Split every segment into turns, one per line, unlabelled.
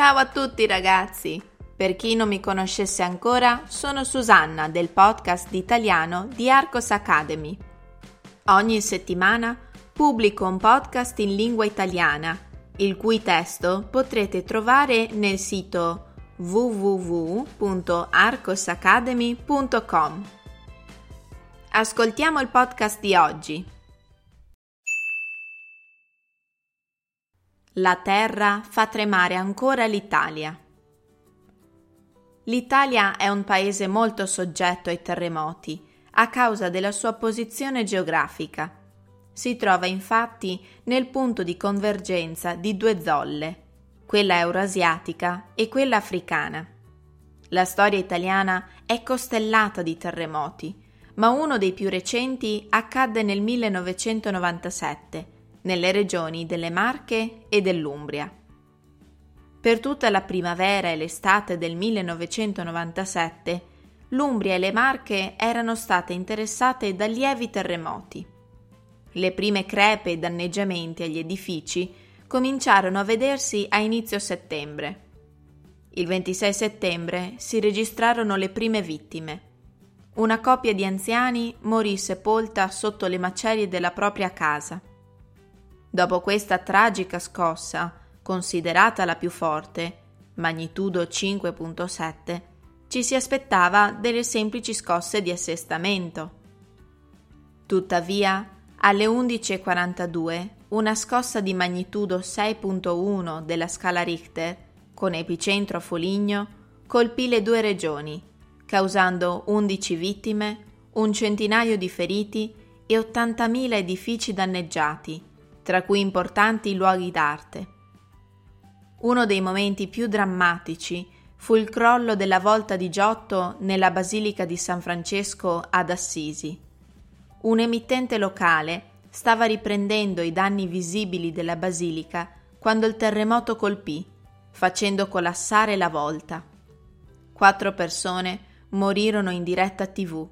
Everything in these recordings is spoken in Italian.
Ciao a tutti ragazzi! Per chi non mi conoscesse ancora, sono Susanna del podcast italiano di Arcos Academy. Ogni settimana pubblico un podcast in lingua italiana, il cui testo potrete trovare nel sito www.arcosacademy.com. Ascoltiamo il podcast di oggi. La terra fa tremare ancora l'Italia. L'Italia è un paese molto soggetto ai terremoti a causa della sua posizione geografica. Si trova infatti nel punto di convergenza di due zolle, quella eurasiatica e quella africana. La storia italiana è costellata di terremoti, ma uno dei più recenti accadde nel 1997 nelle regioni delle Marche e dell'Umbria. Per tutta la primavera e l'estate del 1997, l'Umbria e le Marche erano state interessate da lievi terremoti. Le prime crepe e danneggiamenti agli edifici cominciarono a vedersi a inizio settembre. Il 26 settembre si registrarono le prime vittime. Una coppia di anziani morì sepolta sotto le macerie della propria casa. Dopo questa tragica scossa, considerata la più forte, magnitudo 5.7, ci si aspettava delle semplici scosse di assestamento. Tuttavia, alle 11.42, una scossa di magnitudo 6.1 della scala Richter, con epicentro a Foligno, colpì le due regioni, causando 11 vittime, un centinaio di feriti e 80.000 edifici danneggiati, tra cui importanti luoghi d'arte. Uno dei momenti più drammatici fu il crollo della volta di Giotto nella Basilica di San Francesco ad Assisi. Un emittente locale stava riprendendo i danni visibili della basilica quando il terremoto colpì, facendo collassare la volta. Quattro persone morirono in diretta tv,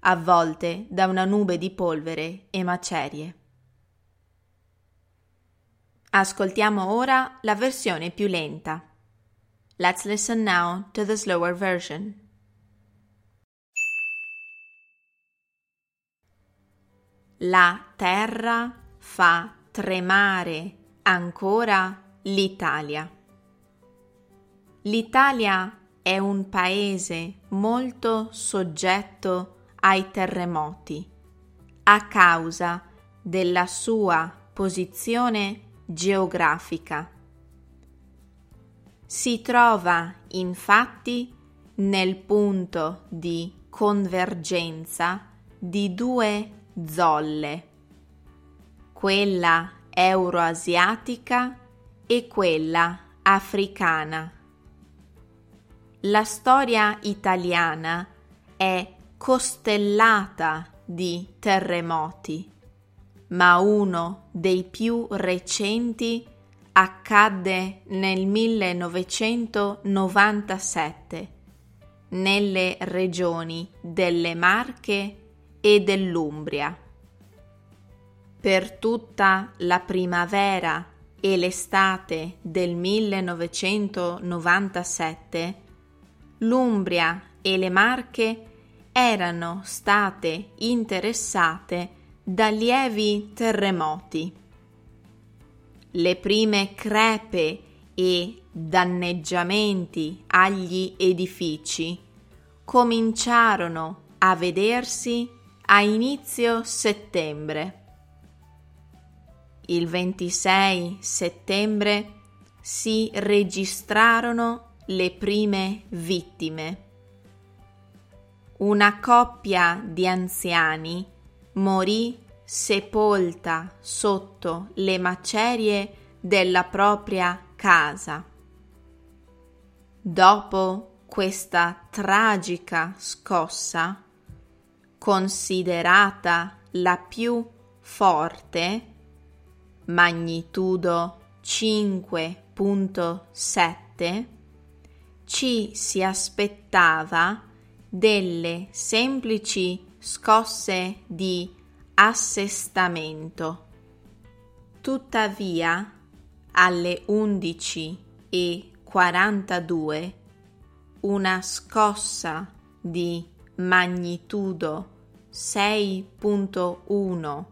avvolte da una nube di polvere e macerie. Ascoltiamo ora la versione più lenta. Let's listen now to the slower version. La terra fa tremare ancora l'Italia. L'Italia è un paese molto soggetto ai terremoti a causa della sua posizione geografica. Si trova infatti nel punto di convergenza di due zolle, quella euroasiatica e quella africana. La storia italiana è costellata di terremoti ma uno dei più recenti accadde nel 1997 nelle regioni delle Marche e dell'Umbria. Per tutta la primavera e l'estate del 1997 l'Umbria e le Marche erano state interessate da lievi terremoti. Le prime crepe e danneggiamenti agli edifici cominciarono a vedersi a inizio settembre. Il 26 settembre si registrarono le prime vittime. Una coppia di anziani morì sepolta sotto le macerie della propria casa. Dopo questa tragica scossa, considerata la più forte, magnitudo 5.7, ci si aspettava delle semplici scosse di assestamento. Tuttavia, alle 11 e 42 una scossa di magnitudo 6.1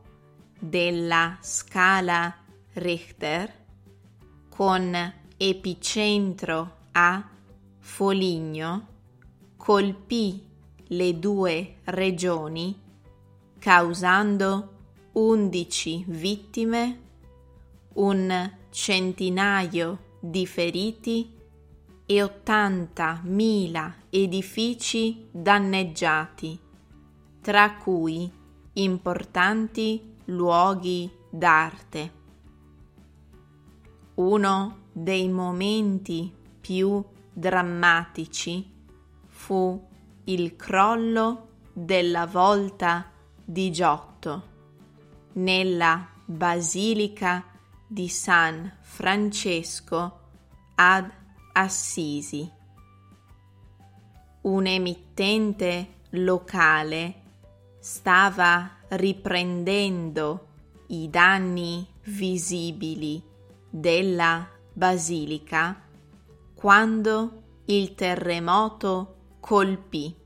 della scala Richter con epicentro a Foligno colpì le due regioni causando 11 vittime, un centinaio di feriti e 80.000 edifici danneggiati, tra cui importanti luoghi d'arte. Uno dei momenti più drammatici fu il crollo della volta di Giotto nella Basilica di San Francesco ad Assisi. Un emittente locale stava riprendendo i danni visibili della basilica quando il terremoto colpì,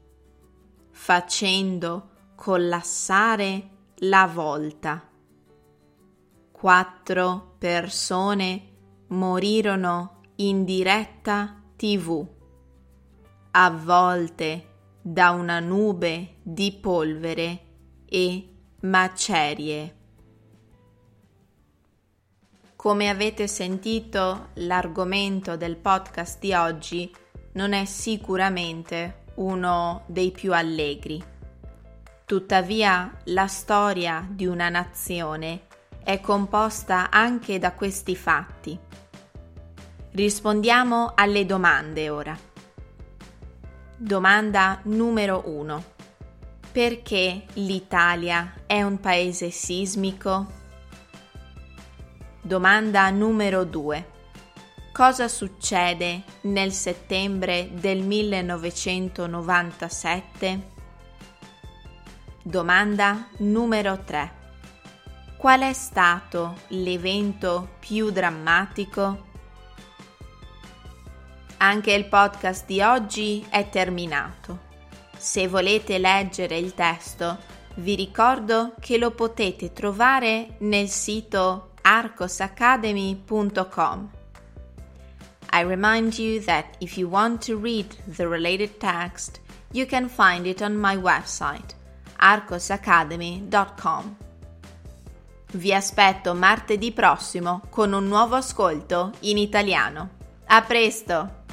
facendo collassare la volta. Quattro persone morirono in diretta tv, avvolte da una nube di polvere e macerie. Come avete sentito, l'argomento del podcast di oggi non è sicuramente uno dei più allegri. Tuttavia, la storia di una nazione è composta anche da questi fatti. Rispondiamo alle domande ora. Domanda numero 1. Perché l'Italia è un paese sismico? Domanda numero 2. Cosa succede nel settembre del 1997? Domanda numero 3. Qual è stato l'evento più drammatico? Anche il podcast di oggi è terminato. Se volete leggere il testo, vi ricordo che lo potete trovare nel sito arcosacademy.com. I remind you that if you want to read the related text, you can find it on my website, arcosacademy.com. Vi aspetto martedì prossimo con un nuovo ascolto in italiano. A presto!